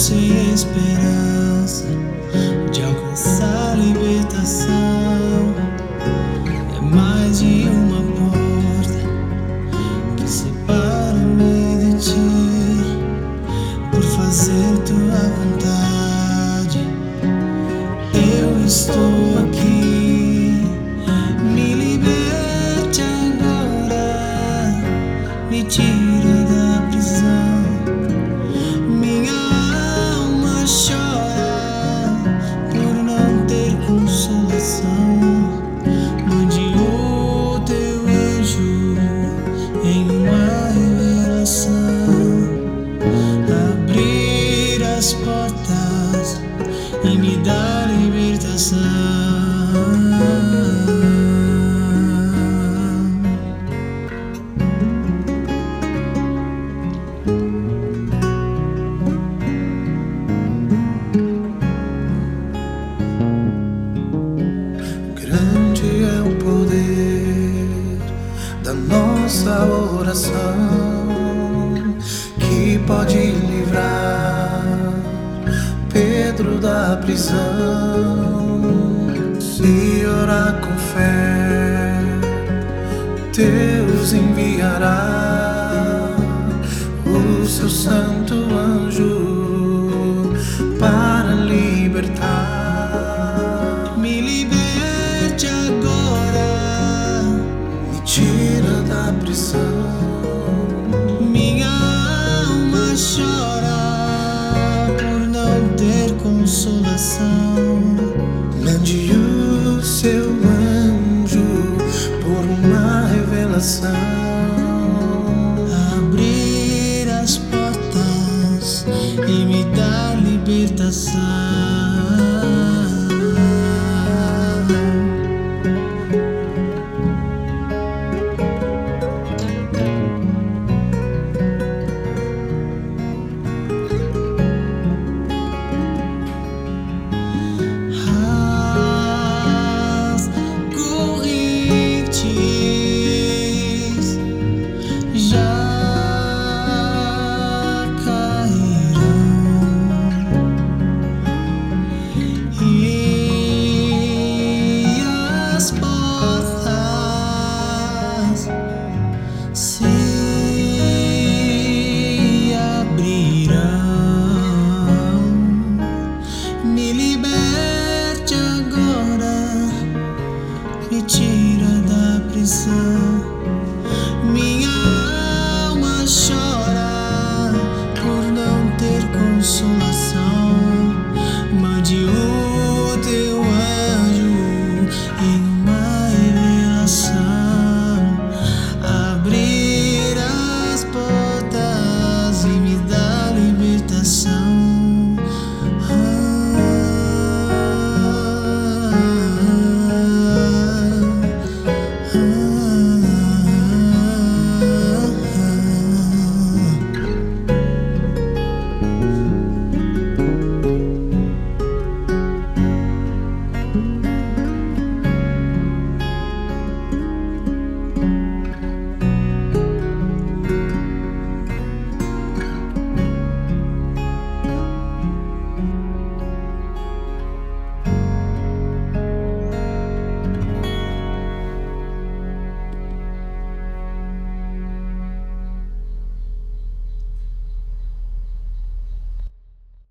Sem esperança de alcançar libertação. É mais de uma porta que separa-me de ti por fazer tua vontade. Eu estou aqui, me liberte agora, me tira oração que pode livrar Pedro da prisão. Se orar com fé, Deus enviará o seu santo consolação. Mande o seu anjo por uma revelação. Abrir as portas e me dar libertação. Me tira da prisão.